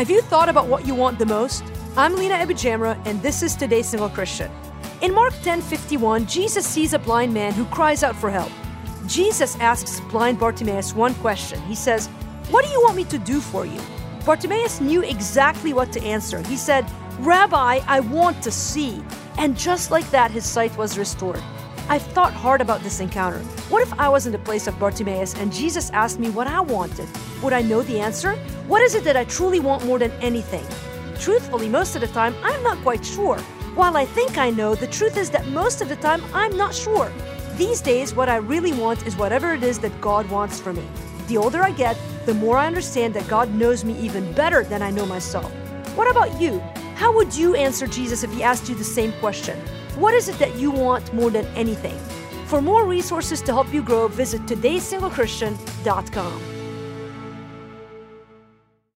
Have you thought about what you want the most? I'm Lina AbiSamra, and this is Today's Single Christian. In Mark 10:51, Jesus sees a blind man who cries out for help. Jesus asks blind Bartimaeus one question. He says, What do you want me to do for you? Bartimaeus knew exactly what to answer. He said, Rabbi, I want to see. And just like that, his sight was restored. I've thought hard about this encounter. What if I was in the place of Bartimaeus and Jesus asked me what I wanted? Would I know the answer? What is it that I truly want more than anything? Truthfully, most of the time, I'm not quite sure. While I think I know, the truth is that most of the time, I'm not sure. These days, what I really want is whatever it is that God wants for me. The older I get, the more I understand that God knows me even better than I know myself. What about you? How would you answer Jesus if he asked you the same question? What is it that you want more than anything? For more resources to help you grow, visit todaysinglechristian.com.